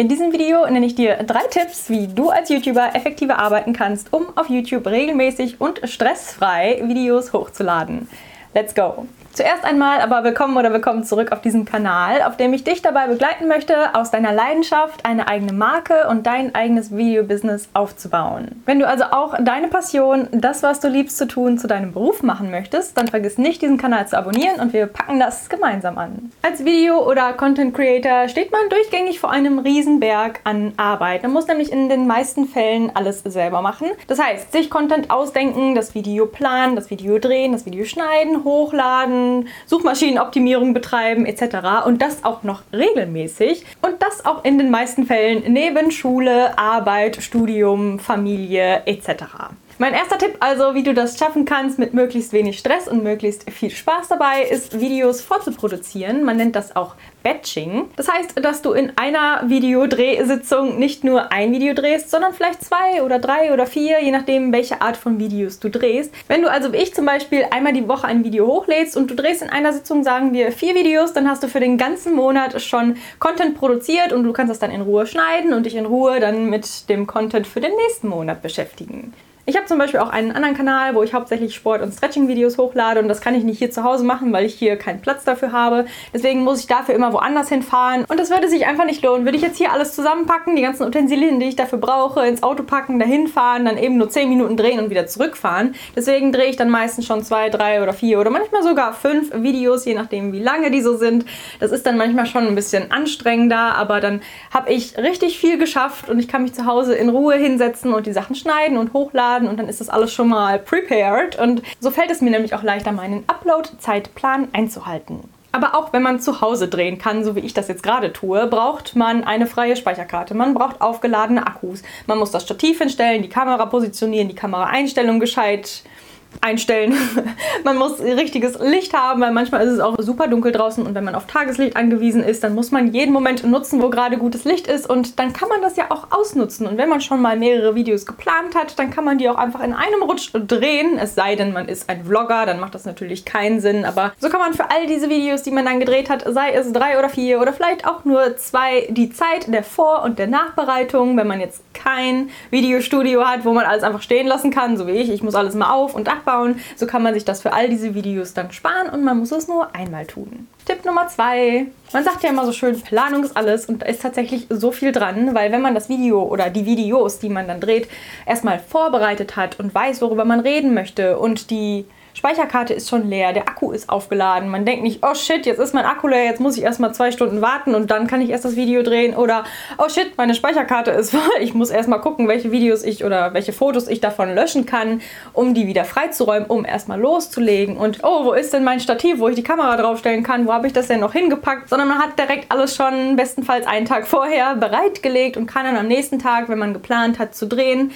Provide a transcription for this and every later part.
In diesem Video nenne ich dir drei Tipps, wie du als YouTuber effektiver arbeiten kannst, um auf YouTube regelmäßig und stressfrei Videos hochzuladen. Let's go! Zuerst einmal aber willkommen oder willkommen zurück auf diesem Kanal, auf dem ich dich dabei begleiten möchte, aus deiner Leidenschaft eine eigene Marke und dein eigenes Videobusiness aufzubauen. Wenn du also auch deine Passion, das, was du liebst zu tun, zu deinem Beruf machen möchtest, dann vergiss nicht, diesen Kanal zu abonnieren und wir packen das gemeinsam an. Als Video- oder Content Creator steht man durchgängig vor einem Riesenberg an Arbeit. Man muss nämlich in den meisten Fällen alles selber machen. Das heißt, sich Content ausdenken, das Video planen, das Video drehen, das Video schneiden, hochladen, Suchmaschinenoptimierung betreiben etc. Und das auch noch regelmäßig. Und das auch in den meisten Fällen neben Schule, Arbeit, Studium, Familie etc. Mein erster Tipp also, wie du das schaffen kannst mit möglichst wenig Stress und möglichst viel Spaß dabei, ist Videos vorzuproduzieren. Man nennt das auch Batching. Das heißt, dass du in einer Videodrehsitzung nicht nur ein Video drehst, sondern vielleicht zwei oder drei oder vier, je nachdem, welche Art von Videos du drehst. Wenn du also wie ich zum Beispiel einmal die Woche ein Video hochlädst und du drehst in einer Sitzung, sagen wir, vier Videos, dann hast du für den ganzen Monat schon Content produziert und du kannst das dann in Ruhe schneiden und dich in Ruhe dann mit dem Content für den nächsten Monat beschäftigen. Ich habe zum Beispiel auch einen anderen Kanal, wo ich hauptsächlich Sport- und Stretching-Videos hochlade und das kann ich nicht hier zu Hause machen, weil ich hier keinen Platz dafür habe. Deswegen muss ich dafür immer woanders hinfahren und das würde sich einfach nicht lohnen. Würde ich jetzt hier alles zusammenpacken, die ganzen Utensilien, die ich dafür brauche, ins Auto packen, dahin fahren, dann eben nur 10 Minuten drehen und wieder zurückfahren. Deswegen drehe ich dann meistens schon zwei, drei oder vier oder manchmal sogar fünf Videos, je nachdem wie lange die so sind. Das ist dann manchmal schon ein bisschen anstrengender, aber dann habe ich richtig viel geschafft und ich kann mich zu Hause in Ruhe hinsetzen und die Sachen schneiden und hochladen hochladen und dann ist das alles schon mal prepared. Und so fällt es mir nämlich auch leichter, meinen Upload-Zeitplan einzuhalten. Aber auch wenn man zu Hause drehen kann, so wie ich das jetzt gerade tue, braucht man eine freie Speicherkarte. Man braucht aufgeladene Akkus. Man muss das Stativ hinstellen, die Kamera positionieren, die Kameraeinstellung gescheit einstellen. man muss richtiges Licht haben, weil manchmal ist es auch super dunkel draußen und wenn man auf Tageslicht angewiesen ist, dann muss man jeden Moment nutzen, wo gerade gutes Licht ist und dann kann man das ja auch ausnutzen. Und wenn man schon mal mehrere Videos geplant hat, dann kann man die auch einfach in einem Rutsch drehen. Es sei denn, man ist ein Vlogger, dann macht das natürlich keinen Sinn. Aber so kann man für all diese Videos, die man dann gedreht hat, sei es drei oder vier oder vielleicht auch nur zwei, die Zeit der Vor- und der Nachbereitung, wenn man jetzt kein Videostudio hat, wo man alles einfach stehen lassen kann, so wie ich, ich muss alles mal auf und nachbauen. So kann man sich das für all diese Videos dann sparen und man muss es nur einmal tun. Tipp Nummer zwei. Man sagt ja immer so schön, Planung ist alles und da ist tatsächlich so viel dran, weil wenn man das Video oder die Videos, die man dann dreht, erstmal vorbereitet hat und weiß, worüber man reden möchte und die Speicherkarte ist schon leer, der Akku ist aufgeladen. Man denkt nicht, oh shit, jetzt ist mein Akku leer, jetzt muss ich erstmal zwei Stunden warten und dann kann ich erst das Video drehen. Oder, oh shit, meine Speicherkarte ist voll. Ich muss erstmal gucken, welche Videos ich oder welche Fotos ich davon löschen kann, um die wieder freizuräumen, um erstmal loszulegen. Und, oh, wo ist denn mein Stativ, wo ich die Kamera draufstellen kann? Wo habe ich das denn noch hingepackt? Sondern man hat direkt alles schon bestenfalls einen Tag vorher bereitgelegt und kann dann am nächsten Tag, wenn man geplant hat zu drehen,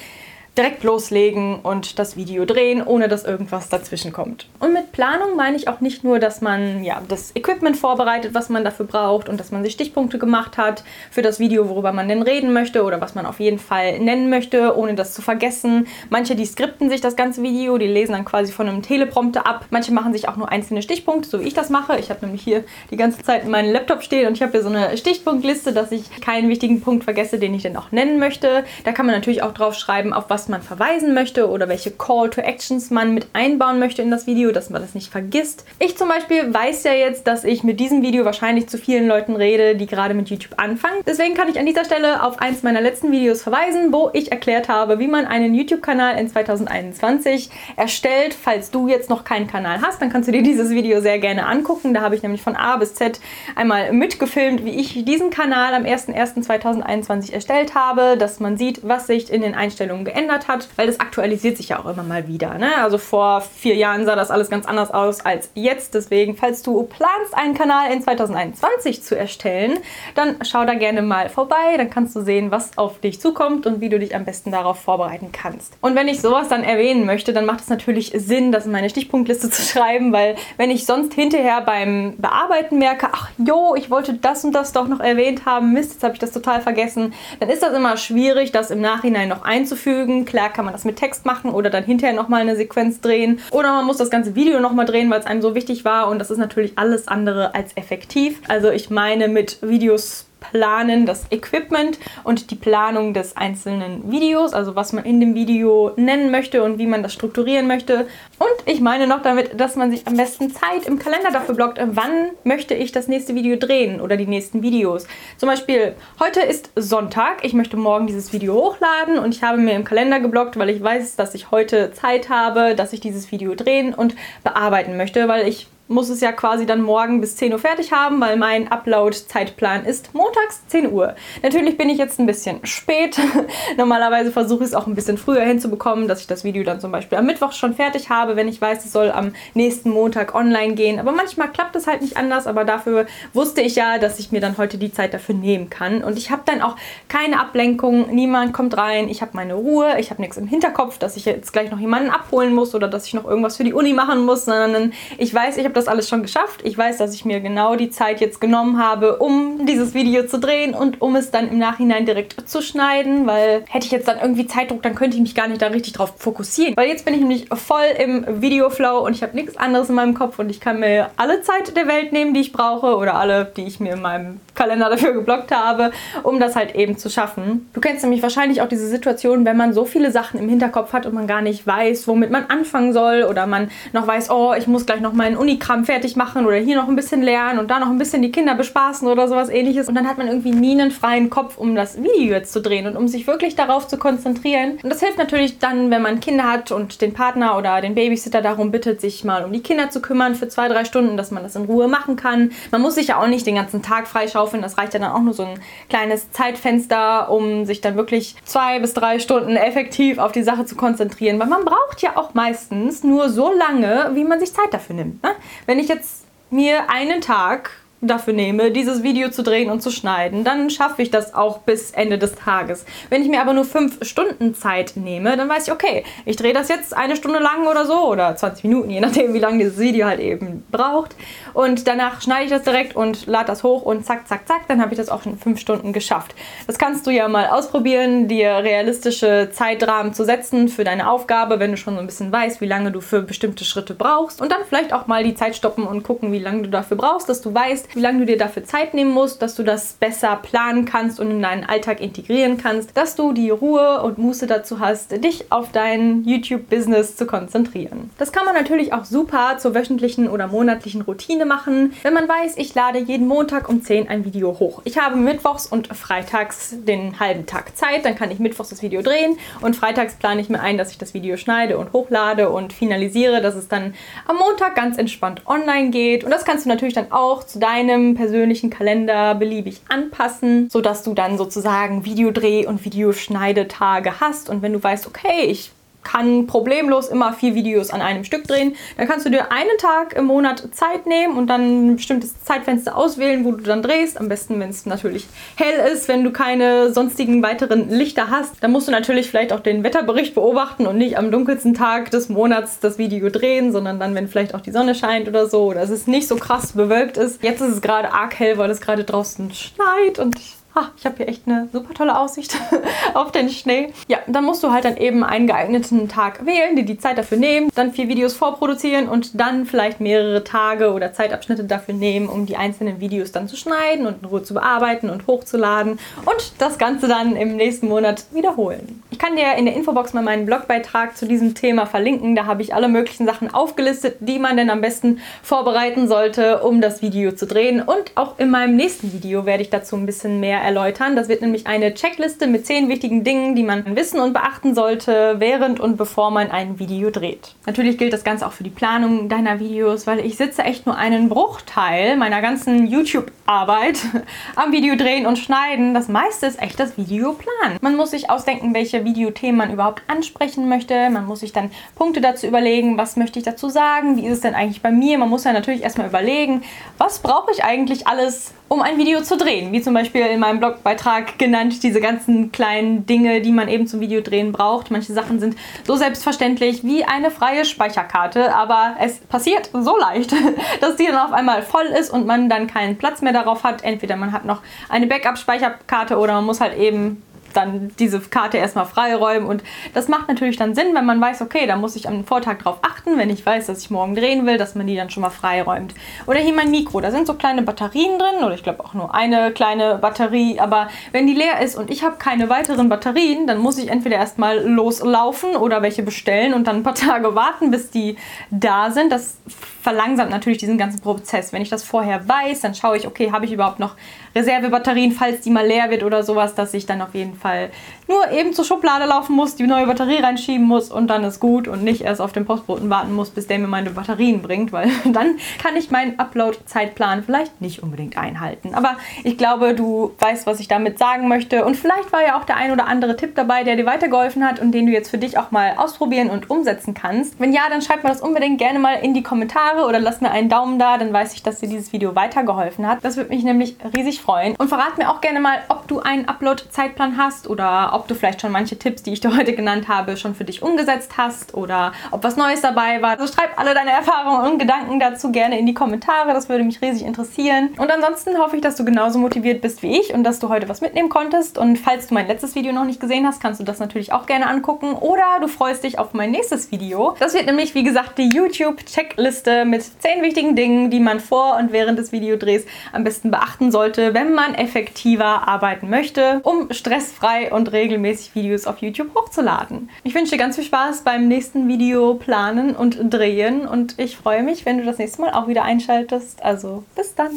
direkt loslegen und das Video drehen, ohne dass irgendwas dazwischen kommt. Und mit Planung meine ich auch nicht nur, dass man ja, das Equipment vorbereitet, was man dafür braucht und dass man sich Stichpunkte gemacht hat für das Video, worüber man denn reden möchte oder was man auf jeden Fall nennen möchte, ohne das zu vergessen. Manche, die skripten sich das ganze Video, die lesen dann quasi von einem Teleprompter ab. Manche machen sich auch nur einzelne Stichpunkte, so wie ich das mache. Ich habe nämlich hier die ganze Zeit meinen Laptop stehen und ich habe hier so eine Stichpunktliste, dass ich keinen wichtigen Punkt vergesse, den ich denn auch nennen möchte. Da kann man natürlich auch drauf schreiben, auf was was man verweisen möchte oder welche Call to Actions man mit einbauen möchte in das Video, dass man das nicht vergisst. Ich zum Beispiel weiß ja jetzt, dass ich mit diesem Video wahrscheinlich zu vielen Leuten rede, die gerade mit YouTube anfangen. Deswegen kann ich an dieser Stelle auf eins meiner letzten Videos verweisen, wo ich erklärt habe, wie man einen YouTube-Kanal in 2021 erstellt. Falls du jetzt noch keinen Kanal hast, dann kannst du dir dieses Video sehr gerne angucken. Da habe ich nämlich von A bis Z einmal mitgefilmt, wie ich diesen Kanal am 01.01.2021 erstellt habe, dass man sieht, was sich in den Einstellungen geändert verändert hat, weil das aktualisiert sich ja auch immer mal wieder. Ne? Also vor vier Jahren sah das alles ganz anders aus als jetzt. Deswegen, falls du planst, einen Kanal in 2021 zu erstellen, dann schau da gerne mal vorbei. Dann kannst du sehen, was auf dich zukommt und wie du dich am besten darauf vorbereiten kannst. Und wenn ich sowas dann erwähnen möchte, dann macht es natürlich Sinn, das in meine Stichpunktliste zu schreiben, weil wenn ich sonst hinterher beim Bearbeiten merke, ach jo, ich wollte das und das doch noch erwähnt haben, Mist, jetzt habe ich das total vergessen, dann ist das immer schwierig, das im Nachhinein noch einzufügen. Klar kann man das mit Text machen oder dann hinterher nochmal eine Sequenz drehen. Oder man muss das ganze Video nochmal drehen, weil es einem so wichtig war. Und das ist natürlich alles andere als effektiv. Also ich meine mit Videos Planen, das Equipment und die Planung des einzelnen Videos, also was man in dem Video nennen möchte und wie man das strukturieren möchte. Und ich meine noch damit, dass man sich am besten Zeit im Kalender dafür blockt, wann möchte ich das nächste Video drehen oder die nächsten Videos. Zum Beispiel, heute ist Sonntag, ich möchte morgen dieses Video hochladen und ich habe mir im Kalender geblockt, weil ich weiß, dass ich heute Zeit habe, dass ich dieses Video drehen und bearbeiten möchte, weil ich muss es ja quasi dann morgen bis 10 Uhr fertig haben, weil mein Upload-Zeitplan ist montags 10 Uhr. Natürlich bin ich jetzt ein bisschen spät. Normalerweise versuche ich es auch ein bisschen früher hinzubekommen, dass ich das Video dann zum Beispiel am Mittwoch schon fertig habe, wenn ich weiß, es soll am nächsten Montag online gehen. Aber manchmal klappt es halt nicht anders, aber dafür wusste ich ja, dass ich mir dann heute die Zeit dafür nehmen kann. Und ich habe dann auch keine Ablenkung, niemand kommt rein, ich habe meine Ruhe, ich habe nichts im Hinterkopf, dass ich jetzt gleich noch jemanden abholen muss oder dass ich noch irgendwas für die Uni machen muss, sondern ich weiß, ich habe das das alles schon geschafft. Ich weiß, dass ich mir genau die Zeit jetzt genommen habe, um dieses Video zu drehen und um es dann im Nachhinein direkt zu schneiden, weil hätte ich jetzt dann irgendwie Zeitdruck, dann könnte ich mich gar nicht da richtig drauf fokussieren. Weil jetzt bin ich nämlich voll im Videoflow und ich habe nichts anderes in meinem Kopf und ich kann mir alle Zeit der Welt nehmen, die ich brauche oder alle, die ich mir in meinem Kalender dafür geblockt habe, um das halt eben zu schaffen. Du kennst nämlich wahrscheinlich auch diese Situation, wenn man so viele Sachen im Hinterkopf hat und man gar nicht weiß, womit man anfangen soll oder man noch weiß, oh, ich muss gleich noch meinen Unikram fertig machen oder hier noch ein bisschen lernen und da noch ein bisschen die Kinder bespaßen oder sowas ähnliches und dann hat man irgendwie nie einen freien Kopf, um das Video jetzt zu drehen und um sich wirklich darauf zu konzentrieren. Und das hilft natürlich dann, wenn man Kinder hat und den Partner oder den Babysitter darum bittet, sich mal um die Kinder zu kümmern für zwei, drei Stunden, dass man das in Ruhe machen kann. Man muss sich ja auch nicht den ganzen Tag freischauen schaufeln. Das reicht ja dann auch nur so ein kleines Zeitfenster, um sich dann wirklich zwei bis drei Stunden effektiv auf die Sache zu konzentrieren. Weil man braucht ja auch meistens nur so lange, wie man sich Zeit dafür nimmt. Ne? Wenn ich jetzt mir einen Tag dafür nehme, dieses Video zu drehen und zu schneiden, dann schaffe ich das auch bis Ende des Tages. Wenn ich mir aber nur fünf Stunden Zeit nehme, dann weiß ich, okay, ich drehe das jetzt eine Stunde lang oder so oder 20 Minuten, je nachdem, wie lange dieses Video halt eben braucht. Und danach schneide ich das direkt und lade das hoch und zack, zack, zack, dann habe ich das auch in fünf Stunden geschafft. Das kannst du ja mal ausprobieren, dir realistische Zeitrahmen zu setzen für deine Aufgabe, wenn du schon so ein bisschen weißt, wie lange du für bestimmte Schritte brauchst. Und dann vielleicht auch mal die Zeit stoppen und gucken, wie lange du dafür brauchst, dass du weißt, wie lange du dir dafür Zeit nehmen musst, dass du das besser planen kannst und in deinen Alltag integrieren kannst, dass du die Ruhe und Muße dazu hast, dich auf dein YouTube-Business zu konzentrieren. Das kann man natürlich auch super zur wöchentlichen oder monatlichen Routine machen, wenn man weiß, ich lade jeden Montag um 10 ein Video hoch. Ich habe mittwochs und freitags den halben Tag Zeit, dann kann ich mittwochs das Video drehen und freitags plane ich mir ein, dass ich das Video schneide und hochlade und finalisiere, dass es dann am Montag ganz entspannt online geht. Und das kannst du natürlich dann auch zu deinem deinem persönlichen Kalender beliebig anpassen, sodass du dann sozusagen Videodreh- und Videoschneidetage hast. Und wenn du weißt, okay, ich kann problemlos immer vier Videos an einem Stück drehen. Dann kannst du dir einen Tag im Monat Zeit nehmen und dann ein bestimmtes Zeitfenster auswählen, wo du dann drehst. Am besten, wenn es natürlich hell ist, wenn du keine sonstigen weiteren Lichter hast. Dann musst du natürlich vielleicht auch den Wetterbericht beobachten und nicht am dunkelsten Tag des Monats das Video drehen, sondern dann, wenn vielleicht auch die Sonne scheint oder so oder es nicht so krass bewölkt ist. Jetzt ist es gerade arg hell, weil es gerade draußen schneit und ich ah, ich habe hier echt eine super tolle Aussicht auf den Schnee. Ja, dann musst du halt dann eben einen geeigneten Tag wählen, dir die Zeit dafür nehmen, dann vier Videos vorproduzieren und dann vielleicht mehrere Tage oder Zeitabschnitte dafür nehmen, um die einzelnen Videos dann zu schneiden und in Ruhe zu bearbeiten und hochzuladen und das Ganze dann im nächsten Monat wiederholen. Ich kann dir in der Infobox mal meinen Blogbeitrag zu diesem Thema verlinken. Da habe ich alle möglichen Sachen aufgelistet, die man denn am besten vorbereiten sollte, um das Video zu drehen. Und auch in meinem nächsten Video werde ich dazu ein bisschen mehr erläutern. Das wird nämlich eine Checkliste mit zehn wichtigen Dingen, die man wissen und beachten sollte, während und bevor man ein Video dreht. Natürlich gilt das Ganze auch für die Planung deiner Videos, weil ich sitze echt nur einen Bruchteil meiner ganzen YouTube-Arbeit am Video drehen und schneiden. Das meiste ist echt das Video planen. Man muss sich ausdenken, welche Videothemen man überhaupt ansprechen möchte. Man muss sich dann Punkte dazu überlegen, was möchte ich dazu sagen, wie ist es denn eigentlich bei mir. Man muss ja natürlich erstmal überlegen, was brauche ich eigentlich alles, um ein Video zu drehen. Wie zum Beispiel in meinem Blogbeitrag genannt, diese ganzen kleinen Dinge, die man eben zum Videodrehen braucht. Manche Sachen sind so selbstverständlich wie eine freie Speicherkarte, aber es passiert so leicht, dass die dann auf einmal voll ist und man dann keinen Platz mehr darauf hat. Entweder man hat noch eine Backup-Speicherkarte oder man muss halt eben dann diese Karte erstmal freiräumen. Und das macht natürlich dann Sinn, wenn man weiß, okay, da muss ich am Vortag drauf achten, wenn ich weiß, dass ich morgen drehen will, dass man die dann schon mal freiräumt. Oder hier mein Mikro, da sind so kleine Batterien drin oder ich glaube auch nur eine kleine Batterie. Aber wenn die leer ist und ich habe keine weiteren Batterien, dann muss ich entweder erstmal loslaufen oder welche bestellen und dann ein paar Tage warten, bis die da sind. Das verlangsamt natürlich diesen ganzen Prozess. Wenn ich das vorher weiß, dann schaue ich, okay, habe ich überhaupt noch Reservebatterien, falls die mal leer wird oder sowas, dass ich dann auf jeden Fall nur eben zur Schublade laufen muss, die neue Batterie reinschieben muss und dann ist gut und nicht erst auf den Postboten warten muss, bis der mir meine Batterien bringt, weil dann kann ich meinen Upload-Zeitplan vielleicht nicht unbedingt einhalten. Aber ich glaube, du weißt, was ich damit sagen möchte und vielleicht war ja auch der ein oder andere Tipp dabei, der dir weitergeholfen hat und den du jetzt für dich auch mal ausprobieren und umsetzen kannst. Wenn ja, dann schreib mir das unbedingt gerne mal in die Kommentare oder lass mir einen Daumen da, dann weiß ich, dass dir dieses Video weitergeholfen hat. Das würde mich nämlich riesig freuen. Und verrat mir auch gerne mal, ob du einen Upload-Zeitplan hast oder ob du vielleicht schon manche Tipps, die ich dir heute genannt habe, schon für dich umgesetzt hast oder ob was Neues dabei war. Also schreib alle deine Erfahrungen und Gedanken dazu gerne in die Kommentare. Das würde mich riesig interessieren. Und ansonsten hoffe ich, dass du genauso motiviert bist wie ich und dass du heute was mitnehmen konntest. Und falls du mein letztes Video noch nicht gesehen hast, kannst du das natürlich auch gerne angucken. Oder du freust dich auf mein nächstes Video. Das wird nämlich, wie gesagt, die YouTube-Checkliste mit 10 wichtigen Dingen, die man vor und während des Videodrehs am besten beachten sollte, wenn man effektiver arbeiten möchte, um stressfrei und regelmäßig Videos auf YouTube hochzuladen. Ich wünsche dir ganz viel Spaß beim nächsten Video planen und drehen und ich freue mich, wenn du das nächste Mal auch wieder einschaltest. Also bis dann.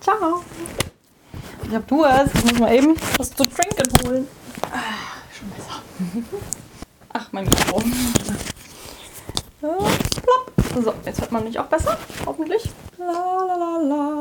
Ciao. Ich hab Durst. Ich muss mal eben was zu trinken holen. Ah, schon besser. Ach, mein Mikro. So, jetzt hört man mich auch besser, hoffentlich. La la la.